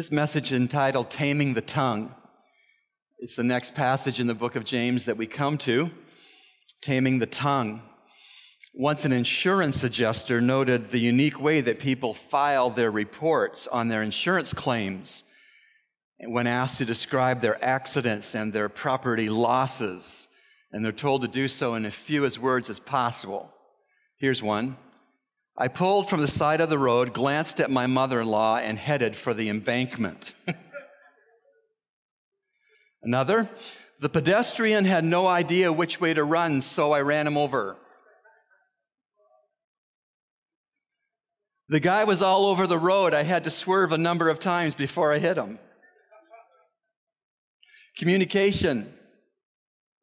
This message entitled Taming the Tongue. It's the next passage in the book of James that we come to. Taming the tongue. Once an insurance adjuster noted the unique way that people file their reports on their insurance claims when asked to describe their accidents and their property losses. And they're told to do so in as few as words as possible. Here's one. I pulled from the side of the road, glanced at my mother in law, and headed for the embankment. Another, the pedestrian had no idea which way to run, so I ran him over. The guy was all over the road. I had to swerve a number of times before I hit him. Communication.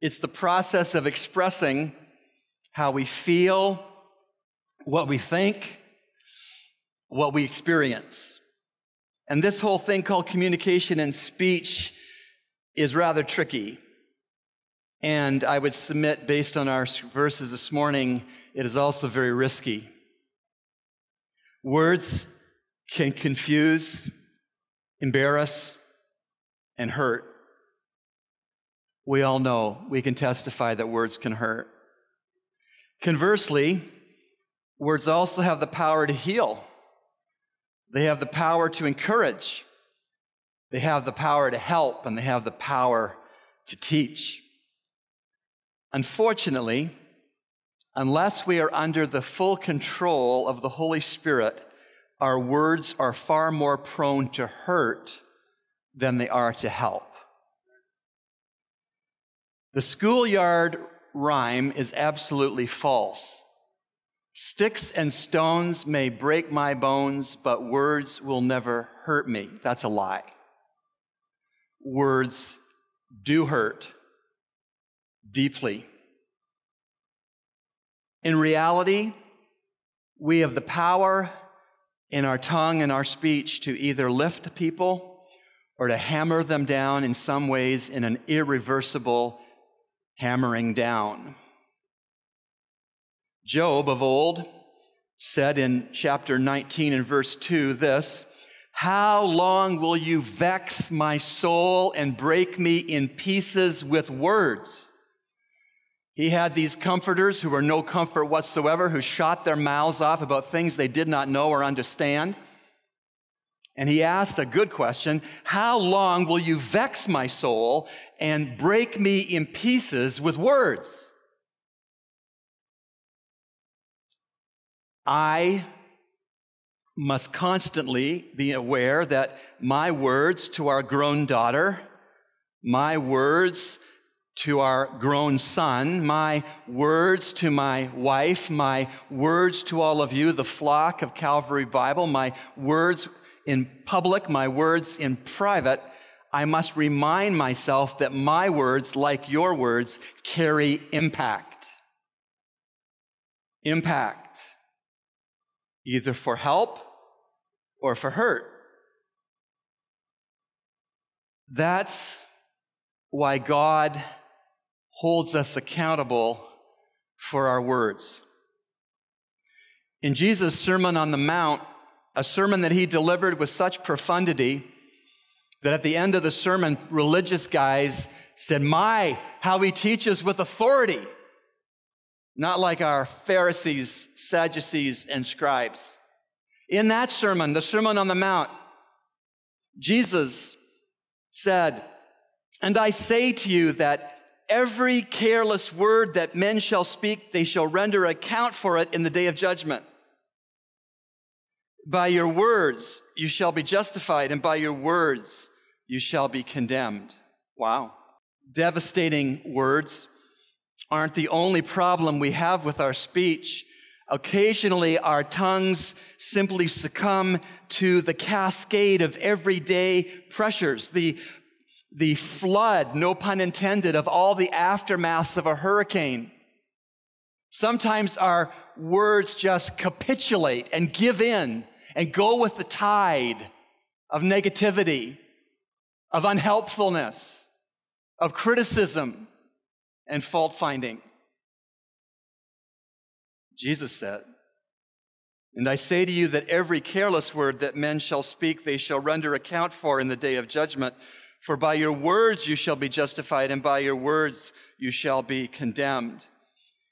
It's the process of expressing how we feel, what we think, what we experience. And this whole thing called communication and speech is rather tricky. And I would submit, based on our verses this morning, it is also very risky. Words can confuse, embarrass, and hurt. We all know, we can testify that words can hurt. Conversely, Words also have the power to heal. They have the power to encourage. They have the power to help and they have the power to teach. Unfortunately, unless we are under the full control of the Holy Spirit, our words are far more prone to hurt than they are to help. The schoolyard rhyme is absolutely false. Sticks and stones may break my bones, but words will never hurt me. That's a lie. Words do hurt deeply. In reality, we have the power in our tongue and our speech to either lift people or to hammer them down in some ways in an irreversible hammering down. Job of old said in chapter 19 and verse 2 this How long will you vex my soul and break me in pieces with words? He had these comforters who were no comfort whatsoever, who shot their mouths off about things they did not know or understand. And he asked a good question How long will you vex my soul and break me in pieces with words? I must constantly be aware that my words to our grown daughter, my words to our grown son, my words to my wife, my words to all of you, the flock of Calvary Bible, my words in public, my words in private, I must remind myself that my words, like your words, carry impact. Impact either for help or for hurt. That's why God holds us accountable for our words. In Jesus' Sermon on the Mount, a sermon that he delivered with such profundity that at the end of the sermon, religious guys said, My, how he teaches with authority not like our Pharisees, Sadducees, and scribes. In that sermon, the Sermon on the Mount, Jesus said, And I say to you that every careless word that men shall speak, they shall render account for it in the day of judgment. By your words you shall be justified, and by your words you shall be condemned. Wow. Devastating words aren't the only problem we have with our speech. Occasionally, our tongues simply succumb to the cascade of everyday pressures, the, the flood, no pun intended, of all the aftermaths of a hurricane. Sometimes our words just capitulate and give in and go with the tide of negativity, of unhelpfulness, of criticism, and fault finding. Jesus said And I say to you that every careless word that men shall speak, they shall render account for in the day of judgment. For by your words you shall be justified, and by your words you shall be condemned.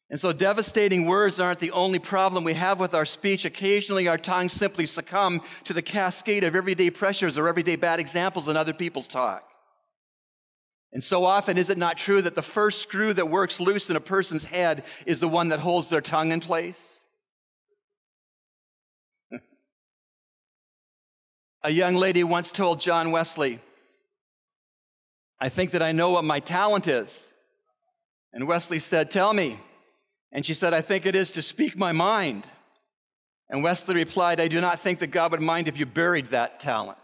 And so devastating words aren't the only problem we have with our speech. Occasionally our tongues simply succumb to the cascade of everyday pressures or everyday bad examples in other people's talk. And so often is it not true that the first screw that works loose in a person's head is the one that holds their tongue in place? A young lady once told John Wesley, I think that I know what my talent is. And Wesley said, Tell me. And she said, I think it is to speak my mind. And Wesley replied, I do not think that God would mind if you buried that talent.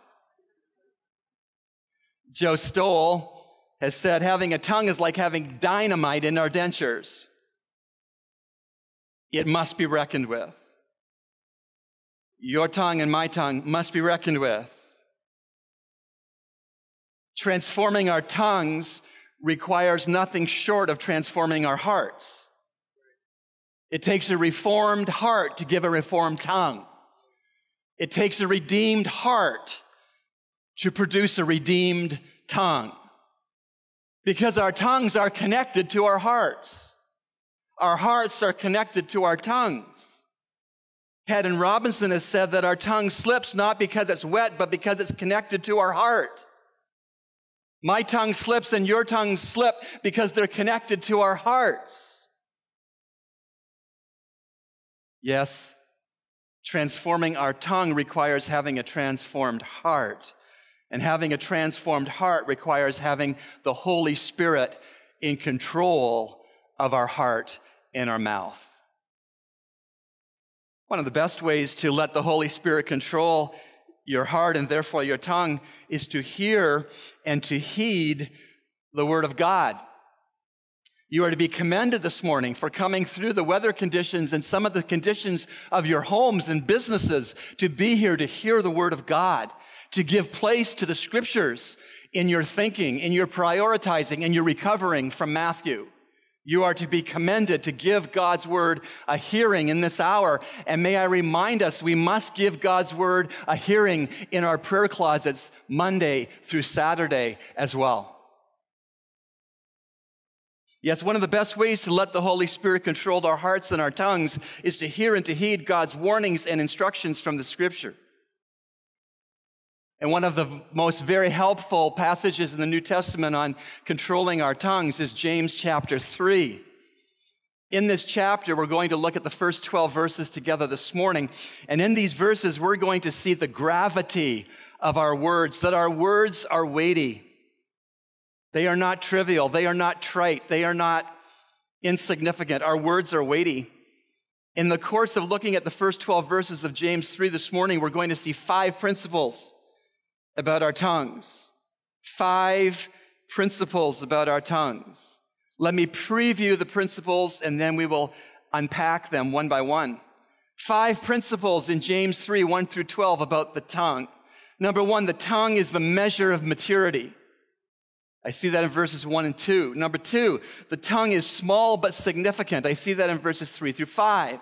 Joe Stowell has said, having a tongue is like having dynamite in our dentures. It must be reckoned with. Your tongue and my tongue must be reckoned with. Transforming our tongues requires nothing short of transforming our hearts. It takes a reformed heart to give a reformed tongue. It takes a redeemed heart to produce a redeemed tongue. Because our tongues are connected to our hearts. Our hearts are connected to our tongues. Haddon Robinson has said that our tongue slips not because it's wet, but because it's connected to our heart. My tongue slips and your tongue slip because they're connected to our hearts. Yes, transforming our tongue requires having a transformed heart. And having a transformed heart requires having the Holy Spirit in control of our heart and our mouth. One of the best ways to let the Holy Spirit control your heart and therefore your tongue is to hear and to heed the Word of God. You are to be commended this morning for coming through the weather conditions and some of the conditions of your homes and businesses to be here to hear the Word of God, to give place to the Scriptures in your thinking, in your prioritizing, in your recovering from Matthew. You are to be commended to give God's word a hearing in this hour. And may I remind us, we must give God's word a hearing in our prayer closets Monday through Saturday as well. Yes, one of the best ways to let the Holy Spirit control our hearts and our tongues is to hear and to heed God's warnings and instructions from the scripture. And one of the most very helpful passages in the New Testament on controlling our tongues is James chapter 3. In this chapter, we're going to look at the first 12 verses together this morning. And in these verses, we're going to see the gravity of our words, that our words are weighty. They are not trivial. They are not trite. They are not insignificant. Our words are weighty. In the course of looking at the first 12 verses of James 3 this morning, we're going to see five principles about our tongues. Five principles about our tongues. Let me preview the principles and then we will unpack them one by one. Five principles in James 3, 1 through 12 about the tongue. Number one, the tongue is the measure of maturity. I see that in verses 1 and 2. Number two, the tongue is small but significant. I see that in verses 3 through 5.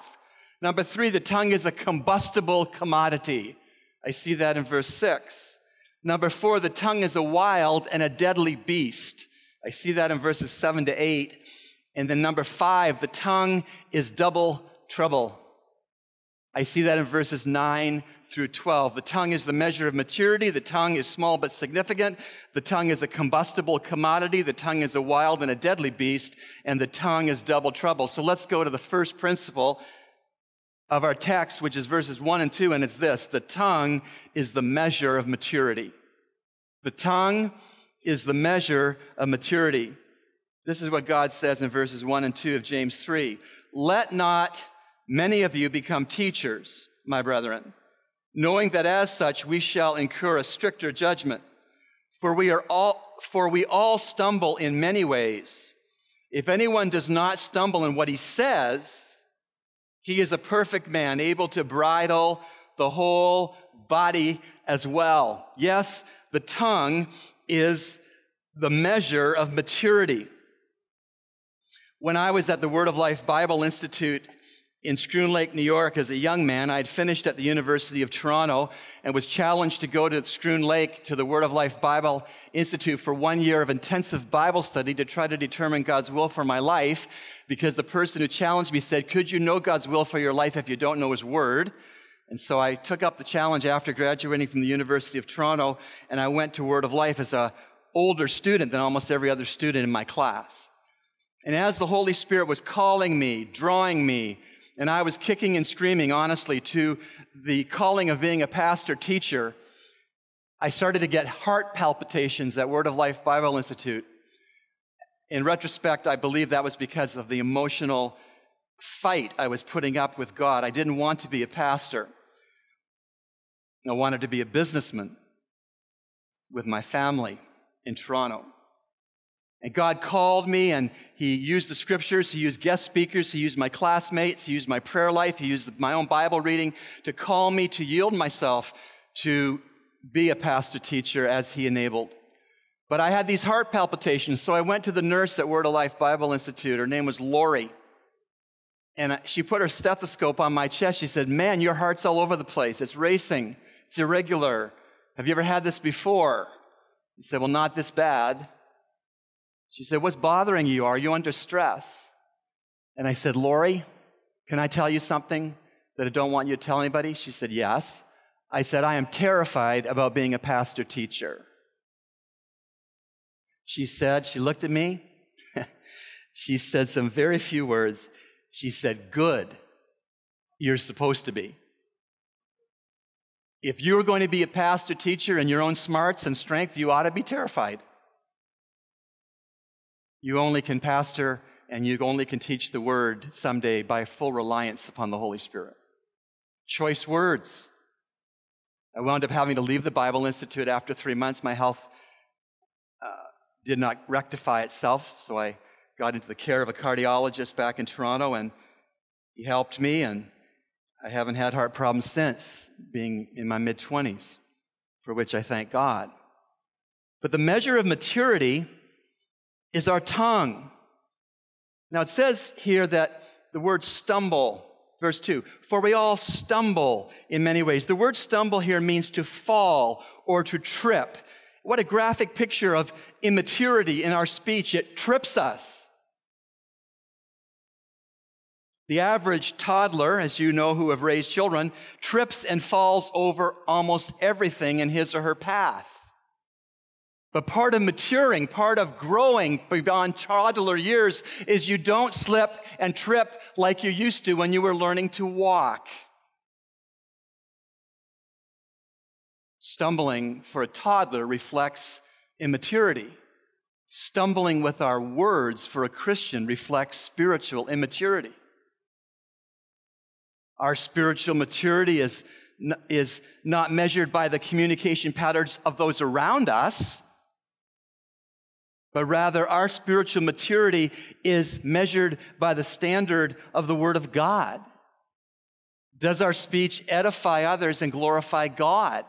Number three, the tongue is a combustible commodity. I see that in verse 6. Number four, the tongue is a wild and a deadly beast. I see that in verses seven to eight. And then number five, the tongue is double trouble. I see that in verses 9 through 12. The tongue is the measure of maturity. The tongue is small but significant. The tongue is a combustible commodity. The tongue is a wild and a deadly beast. And the tongue is double trouble. So let's go to the first principle of our text, which is verses 1 and 2, and it's this the tongue is the measure of maturity. The tongue is the measure of maturity. This is what God says in verses 1 and 2 of James 3. Let not many of you become teachers, my brethren, knowing that as such we shall incur a stricter judgment. For we are all, for we all stumble in many ways. If anyone does not stumble in what he says, he is a perfect man, able to bridle the whole body as well. Yes, the tongue is the measure of maturity. When I was at the Word of Life Bible Institute in Schroon Lake, New York, as a young man. I had finished at the University of Toronto and was challenged to go to Schroon Lake to the Word of Life Bible Institute for one year of intensive Bible study to try to determine God's will for my life. Because the person who challenged me said, Could you know God's will for your life if you don't know His Word? And so I took up the challenge after graduating from the University of Toronto, and I went to Word of Life as a older student than almost every other student in my class. And as the Holy Spirit was calling me, drawing me, and I was kicking and screaming, honestly, to the calling of being a pastor teacher, I started to get heart palpitations at Word of Life Bible Institute. In retrospect, I believe that was because of the emotional fight I was putting up with God. I didn't want to be a pastor. I wanted to be a businessman with my family in Toronto. And God called me and He used the scriptures, He used guest speakers, He used my classmates, He used my prayer life, He used my own Bible reading to call me to yield myself to be a pastor teacher as He enabled. But I had these heart palpitations, so I went to the nurse at Word of Life Bible Institute. Her name was Lori. And she put her stethoscope on my chest. She said, Man, your heart's all over the place. It's racing, it's irregular. Have you ever had this before? I said, Well, not this bad. She said, What's bothering you? Are you under stress? And I said, Lori, can I tell you something that I don't want you to tell anybody? She said, Yes. I said, I am terrified about being a pastor teacher. She said, She looked at me. she said some very few words. She said, Good. You're supposed to be. If you're going to be a pastor teacher in your own smarts and strength, you ought to be terrified. You only can pastor and you only can teach the word someday by full reliance upon the Holy Spirit. Choice words. I wound up having to leave the Bible Institute after three months. My health uh, did not rectify itself, so I got into the care of a cardiologist back in Toronto, and he helped me, and I haven't had heart problems since, being in my mid 20s, for which I thank God. But the measure of maturity is our tongue. Now it says here that the word stumble, verse 2, for we all stumble in many ways. The word stumble here means to fall or to trip. What a graphic picture of immaturity in our speech. It trips us. The average toddler, as you know who have raised children, trips and falls over almost everything in his or her path. But part of maturing, part of growing beyond toddler years is you don't slip and trip like you used to when you were learning to walk. Stumbling for a toddler reflects immaturity. Stumbling with our words for a Christian reflects spiritual immaturity. Our spiritual maturity is, is not measured by the communication patterns of those around us but rather our spiritual maturity is measured by the standard of the Word of God. Does our speech edify others and glorify God?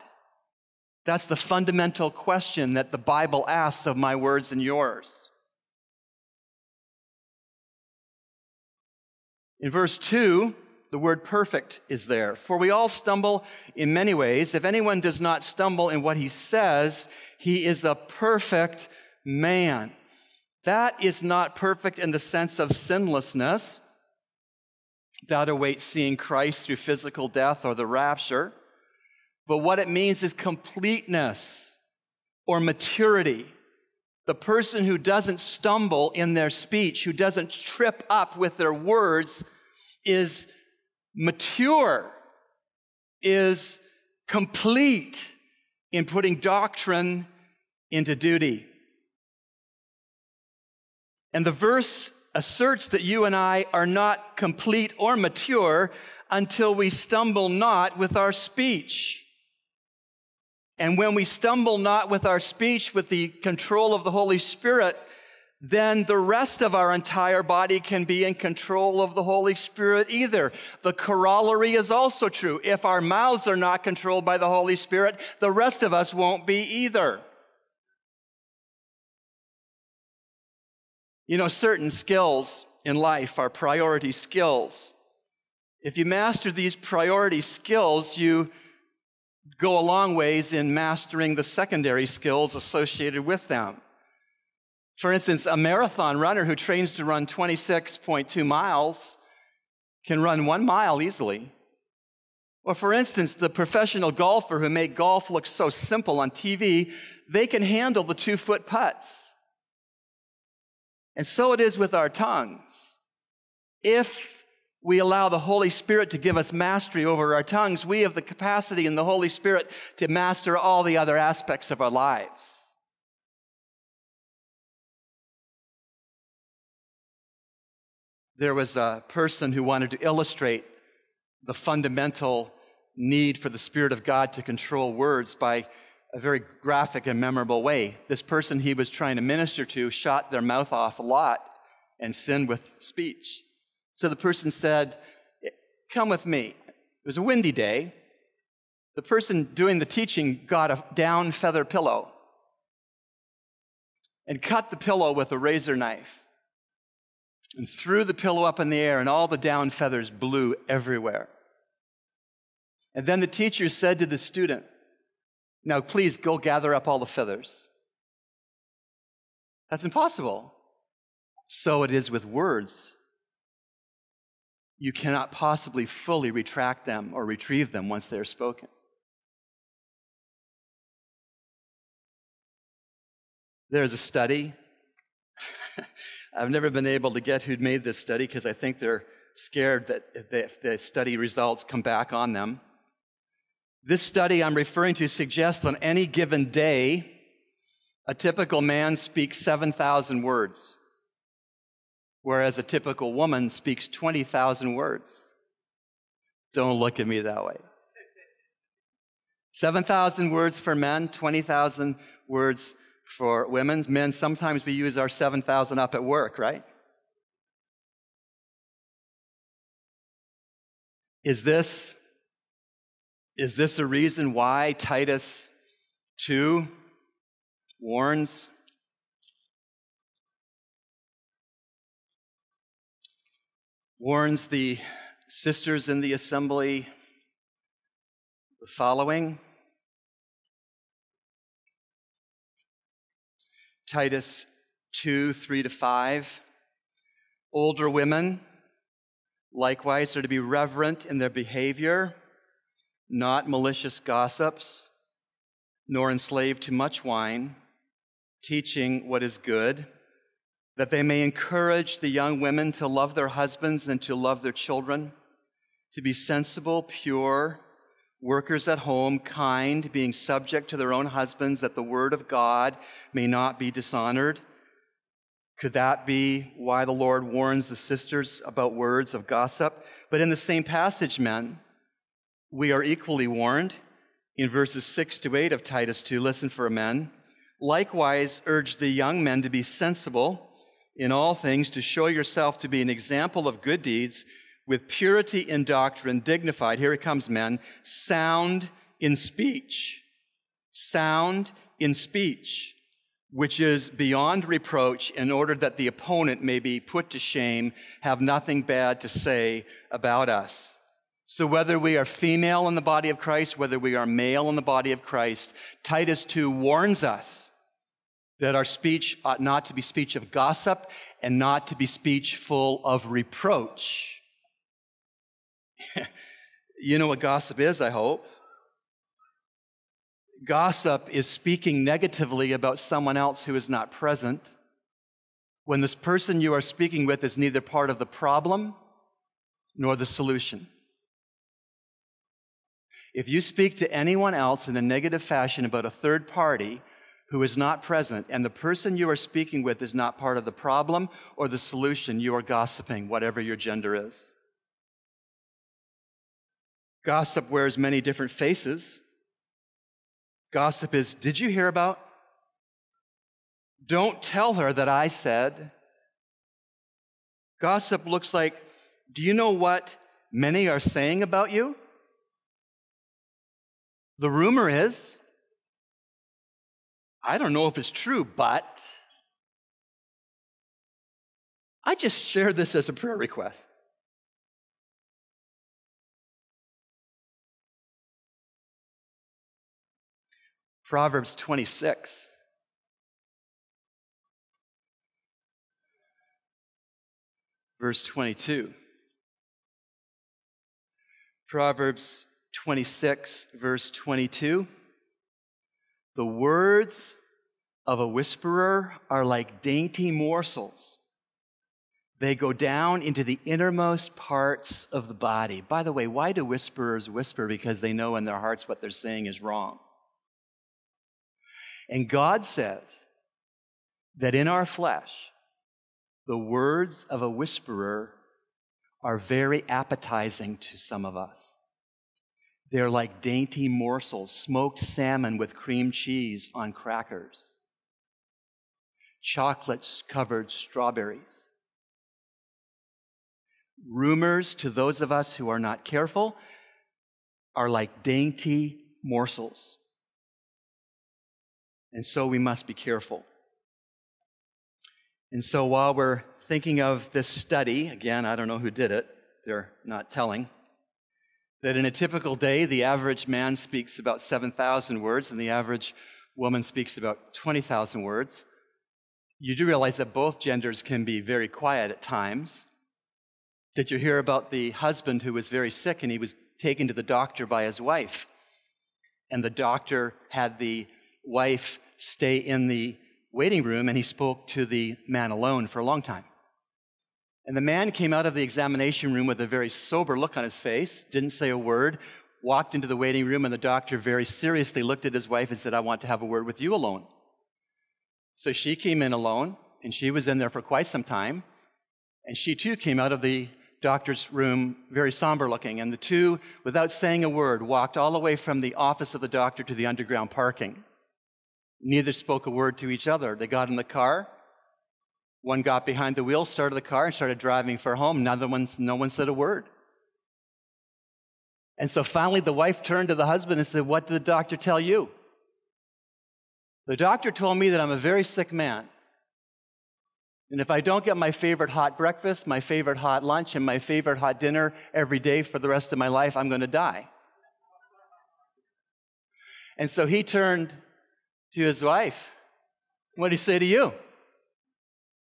That's the fundamental question that the Bible asks of my words and yours. In verse 2, the word perfect is there. For we all stumble in many ways. If anyone does not stumble in what he says, he is a perfect man. That is not perfect in the sense of sinlessness. That awaits seeing Christ through physical death or the rapture. But what it means is completeness or maturity. The person who doesn't stumble in their speech, who doesn't trip up with their words, is mature, is complete in putting doctrine into duty. And the verse asserts that you and I are not complete or mature until we stumble not with our speech. And when we stumble not with our speech, with the control of the Holy Spirit, then the rest of our entire body can be in control of the Holy Spirit either. The corollary is also true. If our mouths are not controlled by the Holy Spirit, the rest of us won't be either. You know, certain skills in life are priority skills. If you master these priority skills, you go a long ways in mastering the secondary skills associated with them. For instance, a marathon runner who trains to run 26.2 miles can run one mile easily. Or, for instance, the professional golfer who make golf look so simple on TV, they can handle the two foot putts. And so it is with our tongues. If we allow the Holy Spirit to give us mastery over our tongues, we have the capacity in the Holy Spirit to master all the other aspects of our lives. There was a person who wanted to illustrate the fundamental need for the Spirit of God to control words by a very graphic and memorable way. This person he was trying to minister to shot their mouth off a lot and sinned with speech. So the person said, Come with me. It was a windy day. The person doing the teaching got a down feather pillow and cut the pillow with a razor knife and threw the pillow up in the air, and all the down feathers blew everywhere. And then the teacher said to the student, Now please go gather up all the feathers. That's impossible. So it is with words you cannot possibly fully retract them or retrieve them once they are spoken. There's a study. I've never been able to get who'd made this study because I think they're scared that if the study results come back on them. This study I'm referring to suggests on any given day, a typical man speaks 7,000 words whereas a typical woman speaks 20,000 words. Don't look at me that way. 7,000 words for men, 20,000 words for women. Men, sometimes we use our 7,000 up at work, right? Is this, is this a reason why Titus 2 warns? Warns the sisters in the assembly the following. Titus 2 3 to 5. Older women, likewise, are to be reverent in their behavior, not malicious gossips, nor enslaved to much wine, teaching what is good that they may encourage the young women to love their husbands and to love their children, to be sensible, pure, workers at home, kind, being subject to their own husbands, that the word of God may not be dishonored. Could that be why the Lord warns the sisters about words of gossip? But in the same passage, men, we are equally warned in verses 6 to 8 of Titus 2. Listen for men. Likewise, urge the young men to be sensible in all things to show yourself to be an example of good deeds with purity in doctrine, dignified, here it comes, men, sound in speech. Sound in speech, which is beyond reproach in order that the opponent may be put to shame, have nothing bad to say about us. So whether we are female in the body of Christ, whether we are male in the body of Christ, Titus 2 warns us that our speech ought not to be speech of gossip and not to be speech full of reproach. you know what gossip is, I hope. Gossip is speaking negatively about someone else who is not present when this person you are speaking with is neither part of the problem nor the solution. If you speak to anyone else in a negative fashion about a third party, who is not present, and the person you are speaking with is not part of the problem or the solution, you are gossiping, whatever your gender is. Gossip wears many different faces. Gossip is, did you hear about? Don't tell her that I said. Gossip looks like, do you know what many are saying about you? The rumor is, I don't know if it's true, but I just share this as a prayer request. Proverbs 26. Verse 22. Proverbs 26, verse 22. The words of a whisperer are like dainty morsels. They go down into the innermost parts of the body. By the way, why do whisperers whisper? Because they know in their hearts what they're saying is wrong. And God says that in our flesh, the words of a whisperer are very appetizing to some of us. They're like dainty morsels, smoked salmon with cream cheese on crackers, chocolate covered strawberries. Rumors to those of us who are not careful are like dainty morsels. And so we must be careful. And so while we're thinking of this study, again, I don't know who did it, they're not telling, that in a typical day, the average man speaks about 7,000 words and the average woman speaks about 20,000 words. You do realize that both genders can be very quiet at times. Did you hear about the husband who was very sick and he was taken to the doctor by his wife? And the doctor had the wife stay in the waiting room and he spoke to the man alone for a long time. And the man came out of the examination room with a very sober look on his face, didn't say a word, walked into the waiting room, and the doctor very seriously looked at his wife and said, I want to have a word with you alone. So she came in alone, and she was in there for quite some time. And she too came out of the doctor's room very somber looking. And the two, without saying a word, walked all the way from the office of the doctor to the underground parking. Neither spoke a word to each other. They got in the car. One got behind the wheel, started the car, and started driving for home. Another one, no one said a word. And so finally, the wife turned to the husband and said, What did the doctor tell you? The doctor told me that I'm a very sick man. And if I don't get my favorite hot breakfast, my favorite hot lunch, and my favorite hot dinner every day for the rest of my life, I'm going to die. And so he turned to his wife. What did he say to you?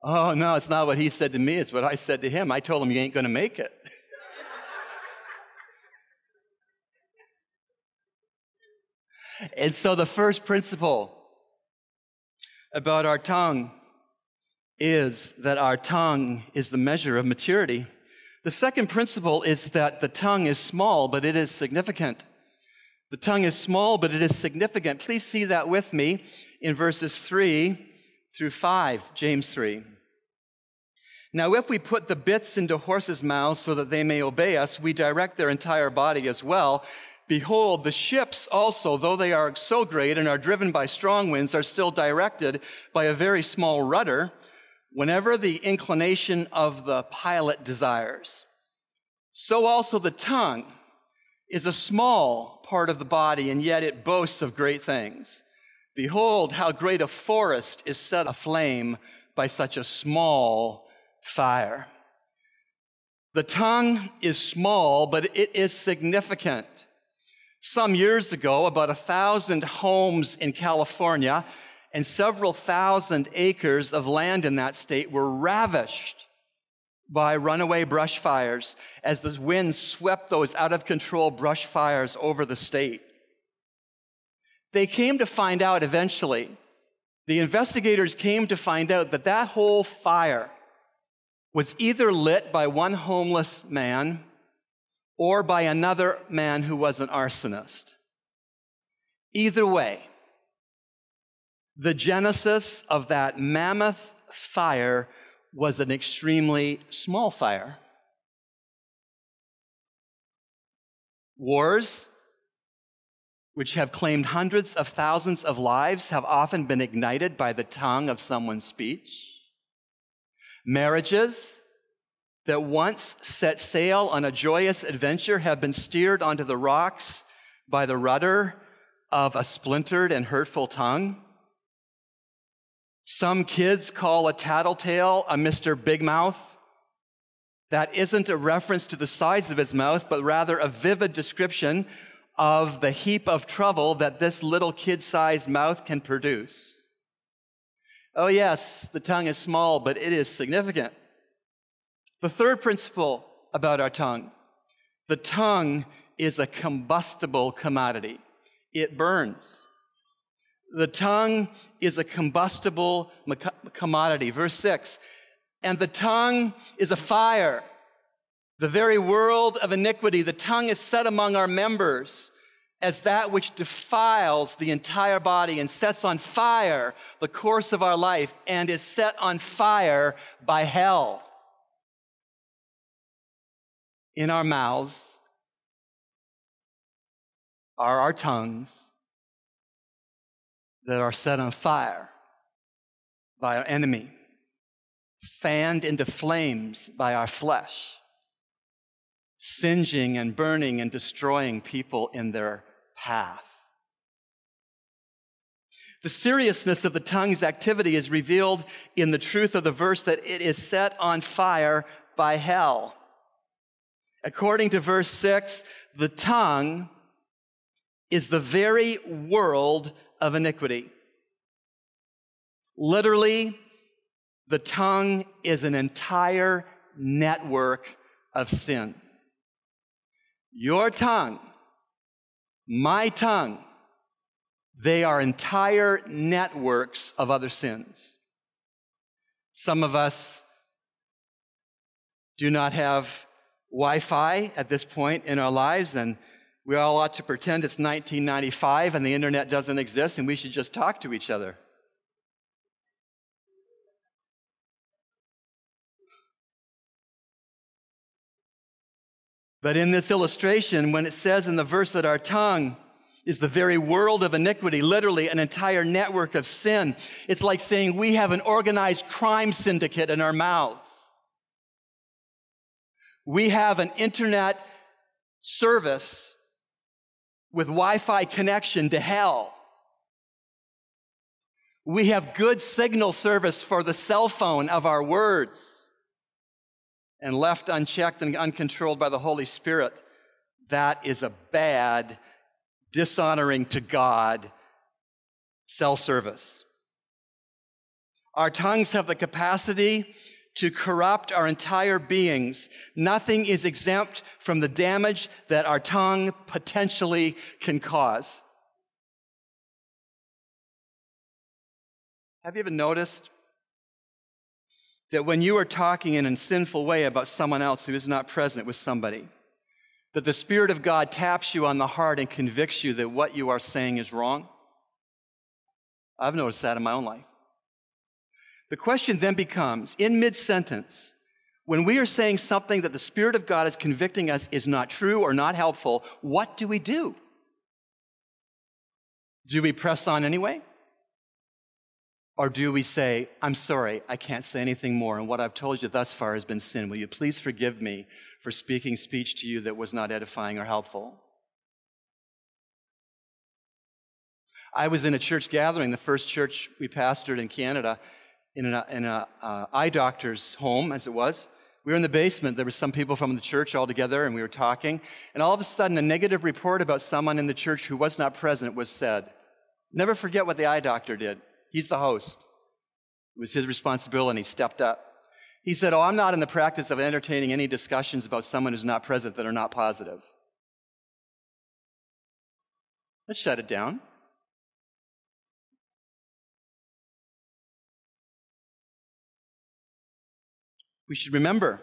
Oh, no, it's not what he said to me, it's what I said to him. I told him you ain't going to make it. and so the first principle about our tongue is that our tongue is the measure of maturity. The second principle is that the tongue is small, but it is significant. The tongue is small, but it is significant. Please see that with me in verses 3 through 5, James 3. Now, if we put the bits into horses' mouths so that they may obey us, we direct their entire body as well. Behold, the ships also, though they are so great and are driven by strong winds, are still directed by a very small rudder whenever the inclination of the pilot desires. So also the tongue is a small part of the body, and yet it boasts of great things. Behold, how great a forest is set aflame by such a small fire. The tongue is small, but it is significant. Some years ago, about a thousand homes in California and several thousand acres of land in that state were ravished by runaway brush fires as the wind swept those out of control brush fires over the state. They came to find out eventually, the investigators came to find out that that whole fire was either lit by one homeless man or by another man who was an arsonist. Either way, the genesis of that mammoth fire was an extremely small fire. Wars, which have claimed hundreds of thousands of lives, have often been ignited by the tongue of someone's speech. Marriages that once set sail on a joyous adventure have been steered onto the rocks by the rudder of a splintered and hurtful tongue. Some kids call a tattletale a Mr. Big Mouth. That isn't a reference to the size of his mouth, but rather a vivid description of the heap of trouble that this little kid sized mouth can produce. Oh, yes, the tongue is small, but it is significant. The third principle about our tongue the tongue is a combustible commodity, it burns. The tongue is a combustible commodity. Verse 6 And the tongue is a fire, the very world of iniquity. The tongue is set among our members as that which defiles the entire body and sets on fire the course of our life and is set on fire by hell in our mouths are our tongues that are set on fire by our enemy, fanned into flames by our flesh, singeing and burning and destroying people in their path. The seriousness of the tongue's activity is revealed in the truth of the verse that it is set on fire by hell. According to verse 6, the tongue is the very world of iniquity. Literally, the tongue is an entire network of sin. Your tongue, my tongue, they are entire networks of other sins. Some of us do not have Wi Fi at this point in our lives, and we all ought to pretend it's 1995 and the internet doesn't exist and we should just talk to each other. But in this illustration, when it says in the verse that our tongue is the very world of iniquity, literally an entire network of sin, it's like saying we have an organized crime syndicate in our mouths. We have an internet service with Wi Fi connection to hell. We have good signal service for the cell phone of our words. And left unchecked and uncontrolled by the Holy Spirit, that is a bad, dishonoring to God cell service. Our tongues have the capacity to corrupt our entire beings. Nothing is exempt from the damage that our tongue potentially can cause. Have you ever noticed that when you are talking in a sinful way about someone else who is not present with somebody, that the Spirit of God taps you on the heart and convicts you that what you are saying is wrong? I've noticed that in my own life. The question then becomes in mid sentence, when we are saying something that the Spirit of God is convicting us is not true or not helpful, what do we do? Do we press on anyway? Or do we say, I'm sorry, I can't say anything more, and what I've told you thus far has been sin. Will you please forgive me for speaking speech to you that was not edifying or helpful? I was in a church gathering, the first church we pastored in Canada, in an in a uh, eye doctor's home, as it was. We were in the basement. There were some people from the church all together, and we were talking. And all of a sudden, a negative report about someone in the church who was not present was said. Never forget what the eye doctor did. He's the host. It was his responsibility. He stepped up. He said, Oh, I'm not in the practice of entertaining any discussions about someone who's not present that are not positive. Let's shut it down. we should remember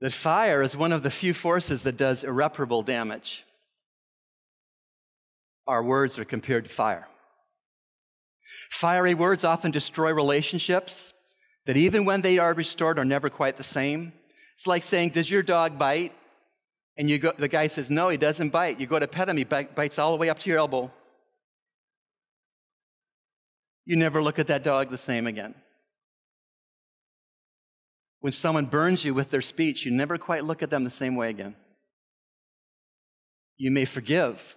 that fire is one of the few forces that does irreparable damage. Our words are compared to fire. Fiery words often destroy relationships that even when they are restored are never quite the same. It's like saying, Does your dog bite? And you go, the guy says, No, he doesn't bite. You go to pet him, he bites all the way up to your elbow. You never look at that dog the same again. When someone burns you with their speech, you never quite look at them the same way again. You may forgive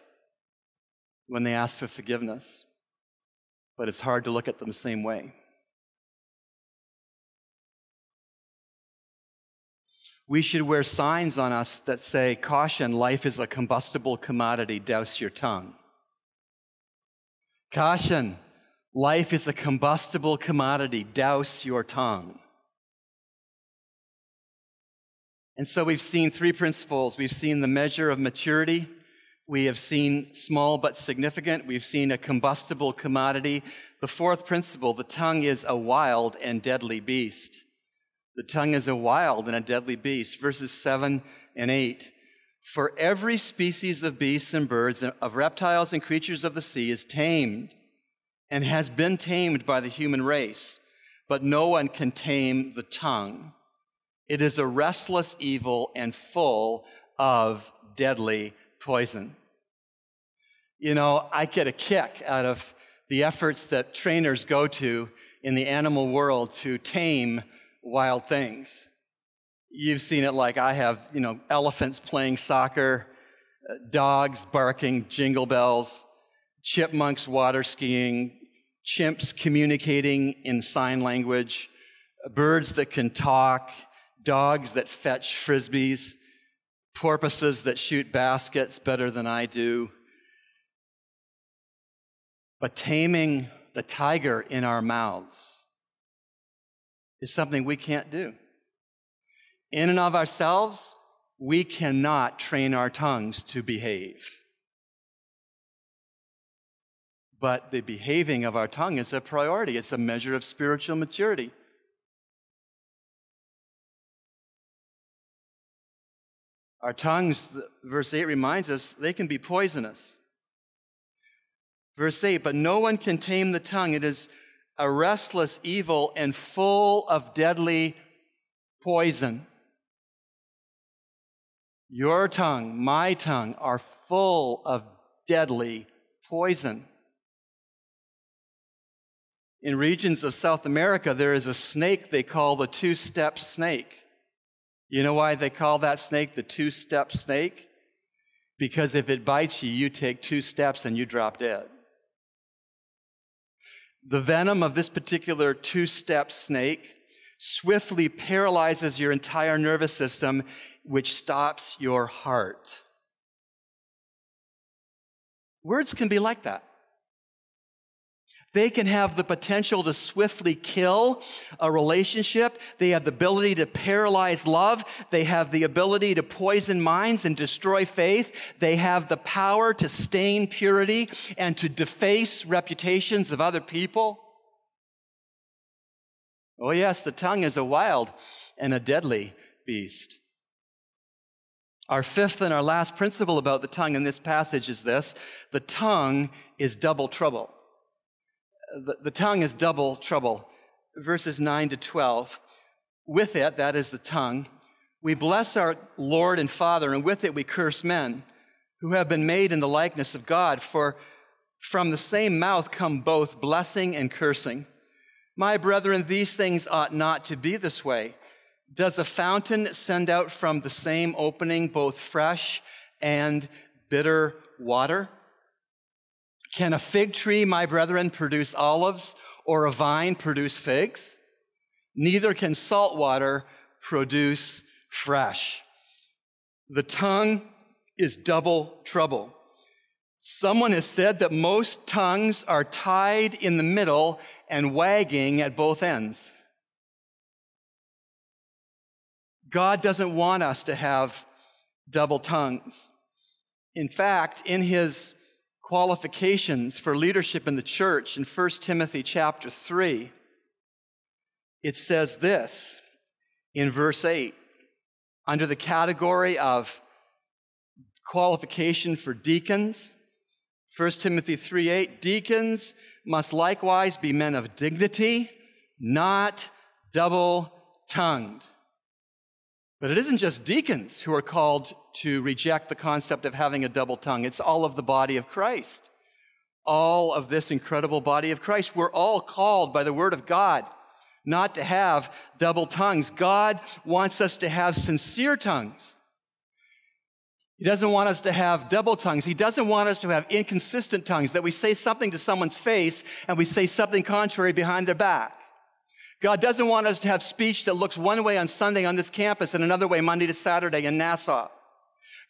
when they ask for forgiveness, but it's hard to look at them the same way. We should wear signs on us that say, Caution, life is a combustible commodity, douse your tongue. Caution, life is a combustible commodity, douse your tongue. And so we've seen three principles. We've seen the measure of maturity. We have seen small but significant. We've seen a combustible commodity. The fourth principle, the tongue is a wild and deadly beast. The tongue is a wild and a deadly beast. Verses 7 and 8. For every species of beasts and birds, of reptiles and creatures of the sea is tamed and has been tamed by the human race, but no one can tame the tongue. It is a restless evil and full of deadly poison. You know, I get a kick out of the efforts that trainers go to in the animal world to tame wild things. You've seen it like I have, you know, elephants playing soccer, uh, dogs barking jingle bells, chipmunks water skiing, chimps communicating in sign language, birds that can talk, dogs that fetch frisbees, porpoises that shoot baskets better than I do. But taming the tiger in our mouths is something we can't do. In and of ourselves, we cannot train our tongues to behave. But the behaving of our tongue is a priority, it's a measure of spiritual maturity. Our tongues, verse 8 reminds us, they can be poisonous. Verse 8, but no one can tame the tongue. It is a restless evil and full of deadly poison. Your tongue, my tongue, are full of deadly poison. In regions of South America, there is a snake they call the two step snake. You know why they call that snake the two step snake? Because if it bites you, you take two steps and you drop dead. The venom of this particular two step snake swiftly paralyzes your entire nervous system, which stops your heart. Words can be like that. They can have the potential to swiftly kill a relationship. They have the ability to paralyze love. They have the ability to poison minds and destroy faith. They have the power to stain purity and to deface reputations of other people. Oh, yes, the tongue is a wild and a deadly beast. Our fifth and our last principle about the tongue in this passage is this the tongue is double trouble the, the tongue is double trouble. Verses 9 to 12. With it, that is the tongue, we bless our Lord and Father, and with it we curse men who have been made in the likeness of God, for from the same mouth come both blessing and cursing. My brethren, these things ought not to be this way. Does a fountain send out from the same opening both fresh and bitter water? Can a fig tree, my brethren, produce olives or a vine produce figs? Neither can salt water produce fresh. The tongue is double trouble. Someone has said that most tongues are tied in the middle and wagging at both ends. God doesn't want us to have double tongues. In fact, in his qualifications for leadership in the church in 1 Timothy chapter 3, it says this in verse 8 under the category of qualification for deacons 1 timothy 3 8 deacons must likewise be men of dignity not double tongued but it isn't just deacons who are called to reject the concept of having a double tongue. It's all of the body of Christ. All of this incredible body of Christ. We're all called by the word of God not to have double tongues. God wants us to have sincere tongues. He doesn't want us to have double tongues. He doesn't want us to have inconsistent tongues, that we say something to someone's face and we say something contrary behind their back. God doesn't want us to have speech that looks one way on Sunday on this campus and another way Monday to Saturday in Nassau.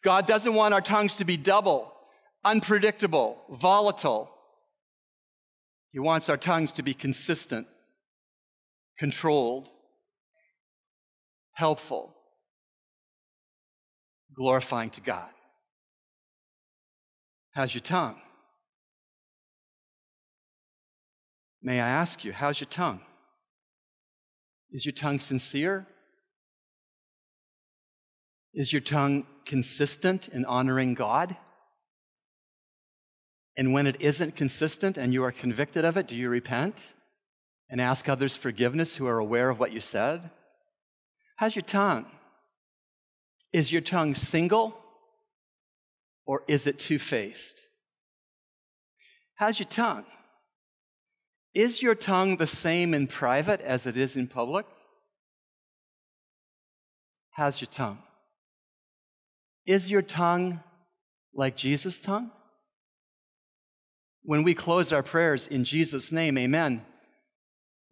God doesn't want our tongues to be double, unpredictable, volatile. He wants our tongues to be consistent, controlled, helpful, glorifying to God. How's your tongue? May I ask you, how's your tongue? Is your tongue sincere? Is your tongue consistent in honoring God? And when it isn't consistent and you are convicted of it, do you repent and ask others forgiveness who are aware of what you said? How's your tongue? Is your tongue single or is it two faced? How's your tongue? Is your tongue the same in private as it is in public? How's your tongue? Is your tongue like Jesus' tongue? When we close our prayers in Jesus' name, amen,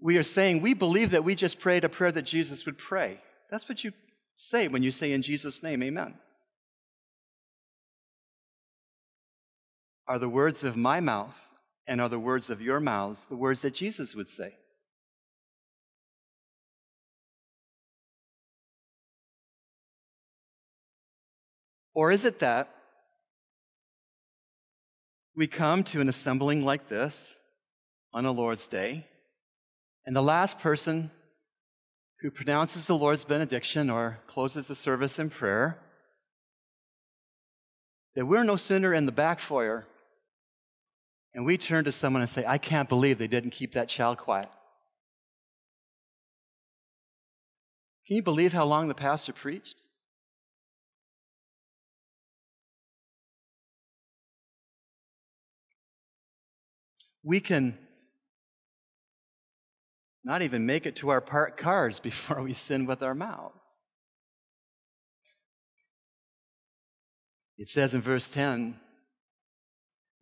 we are saying we believe that we just prayed a prayer that Jesus would pray. That's what you say when you say in Jesus' name, amen. Are the words of my mouth and are the words of your mouths the words that Jesus would say? Or is it that we come to an assembling like this on a Lord's Day, and the last person who pronounces the Lord's benediction or closes the service in prayer, that we're no sooner in the back foyer and we turn to someone and say, I can't believe they didn't keep that child quiet. Can you believe how long the pastor preached? We can not even make it to our parked cars before we sin with our mouths. It says in verse 10,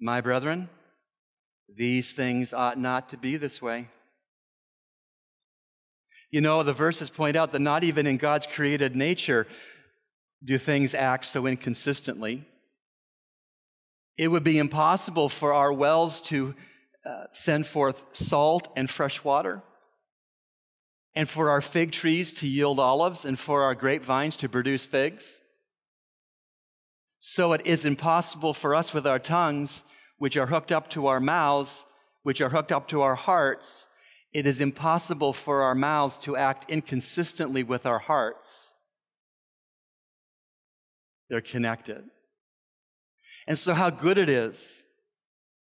My brethren, these things ought not to be this way. You know, the verses point out that not even in God's created nature do things act so inconsistently. It would be impossible for our wells to uh, send forth salt and fresh water, and for our fig trees to yield olives, and for our grapevines to produce figs. So it is impossible for us with our tongues which are hooked up to our mouths, which are hooked up to our hearts, it is impossible for our mouths to act inconsistently with our hearts. They're connected. And so, how good it is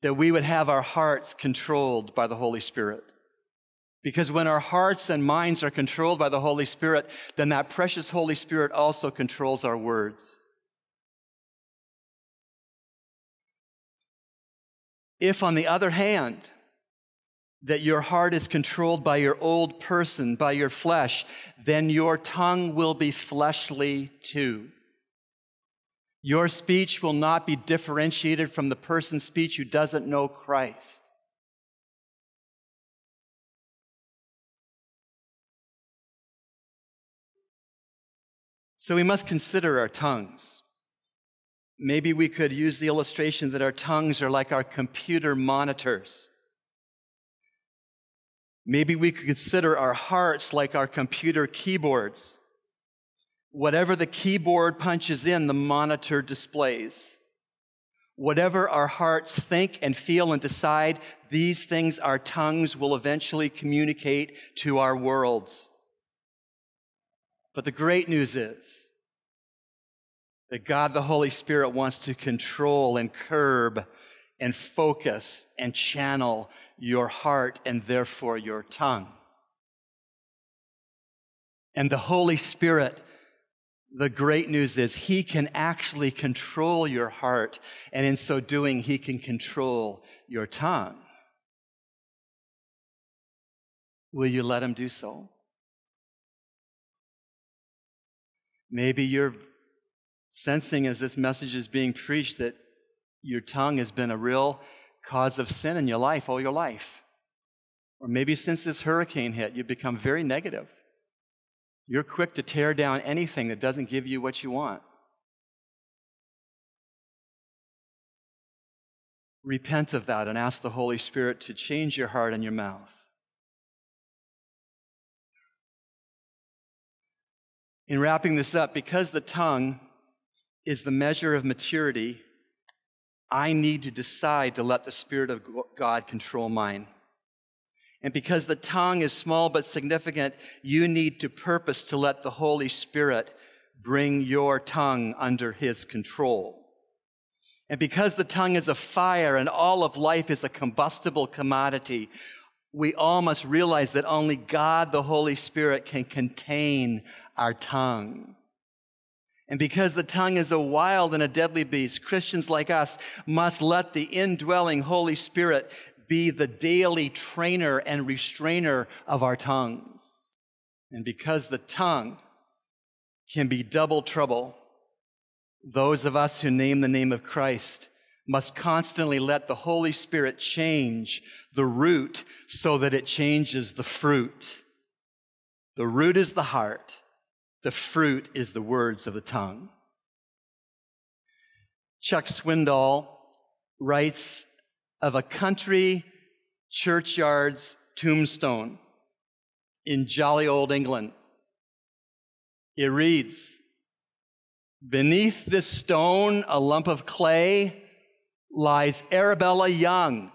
that we would have our hearts controlled by the Holy Spirit. Because when our hearts and minds are controlled by the Holy Spirit, then that precious Holy Spirit also controls our words. If, on the other hand, that your heart is controlled by your old person, by your flesh, then your tongue will be fleshly too. Your speech will not be differentiated from the person's speech who doesn't know Christ. So we must consider our tongues. Maybe we could use the illustration that our tongues are like our computer monitors. Maybe we could consider our hearts like our computer keyboards. Whatever the keyboard punches in, the monitor displays. Whatever our hearts think and feel and decide, these things our tongues will eventually communicate to our worlds. But the great news is that God the Holy Spirit wants to control and curb and focus and channel your heart and therefore your tongue. And the Holy Spirit, the great news is He can actually control your heart, and in so doing, He can control your tongue. Will you let Him do so? Maybe you're sensing as this message is being preached that your tongue has been a real cause of sin in your life all your life. Or maybe since this hurricane hit, you've become very negative. You're quick to tear down anything that doesn't give you what you want. Repent of that and ask the Holy Spirit to change your heart and your mouth. In wrapping this up, because the tongue is the measure of maturity, I need to decide to let the Spirit of God control mine. And because the tongue is small but significant, you need to purpose to let the Holy Spirit bring your tongue under His control. And because the tongue is a fire and all of life is a combustible commodity, we all must realize that only God, the Holy Spirit, can contain our tongue. And because the tongue is a wild and a deadly beast, Christians like us must let the indwelling Holy Spirit be the daily trainer and restrainer of our tongues. And because the tongue can be double trouble, those of us who name the name of Christ must constantly let the Holy Spirit change the root so that it changes the fruit. The root is the heart. The fruit is the words of the tongue. Chuck Swindoll writes of a country churchyard's tombstone in jolly old England. It reads, Beneath this stone, a lump of clay, lies Arabella Young,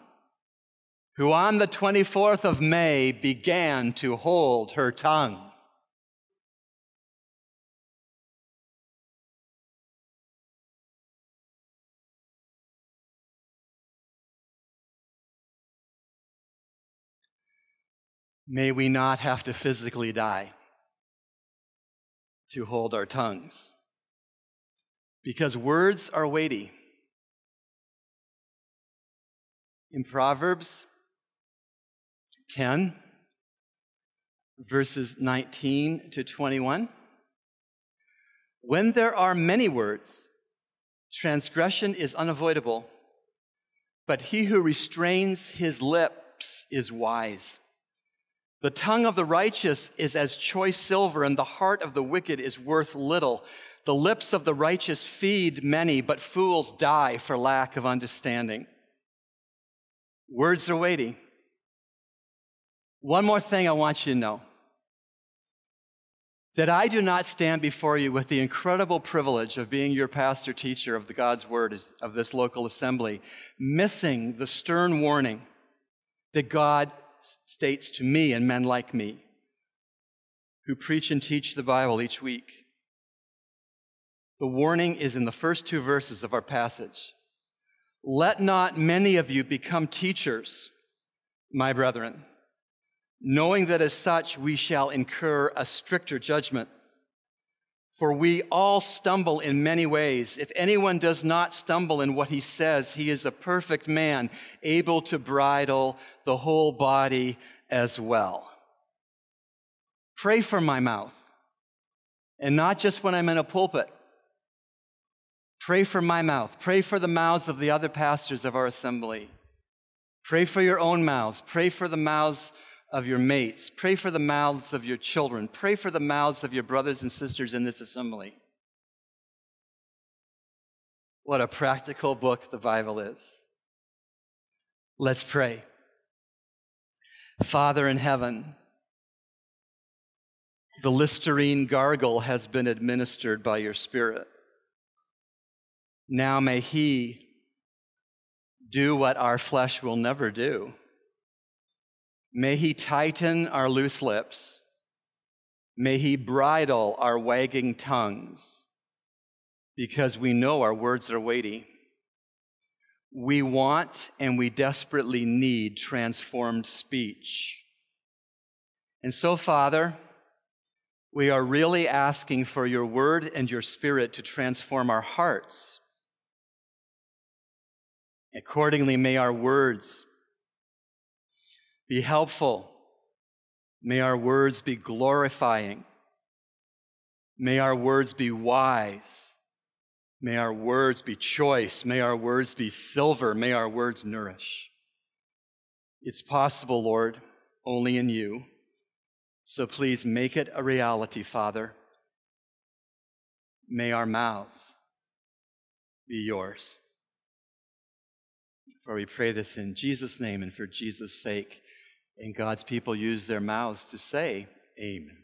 who on the 24th of May began to hold her tongue. May we not have to physically die to hold our tongues. Because words are weighty. in Proverbs 10, verses 19 to 21. When there are many words, transgression is unavoidable, but he who restrains his lips is wise. The tongue of the righteous is as choice silver, and the heart of the wicked is worth little. The lips of the righteous feed many, but fools die for lack of understanding. Words are weighty. One more thing I want you to know that I do not stand before you with the incredible privilege of being your pastor teacher of the God's word of this local assembly, missing the stern warning that God states to me and men like me who preach and teach the Bible each week. The warning is in the first two verses of our passage. Let not many of you become teachers, my brethren, knowing that as such we shall incur a stricter judgment. For we all stumble in many ways. If anyone does not stumble in what he says, he is a perfect man, able to bridle the whole body as well. Pray for my mouth, and not just when I'm in a pulpit. Pray for my mouth. Pray for the mouths of the other pastors of our assembly. Pray for your own mouths. Pray for the mouths of your mates. Pray for the mouths of your children. Pray for the mouths of your brothers and sisters in this assembly. What a practical book the Bible is. Let's pray. Father in heaven, the Listerine gargle has been administered by your Spirit. Now may He do what our flesh will never do. May He tighten our loose lips. May He bridle our wagging tongues because we know our words are weighty. We want and we desperately need transformed speech. And so, Father, we are really asking for your word and your spirit to transform our hearts Accordingly, may our words be helpful. May our words be glorifying. May our words be wise. May our words be choice. May our words be silver. May our words nourish. It's possible, Lord, only in you. So please make it a reality, Father. May our mouths be yours. For we pray this in Jesus' name and for Jesus' sake. And God's people use their mouths to say, Amen.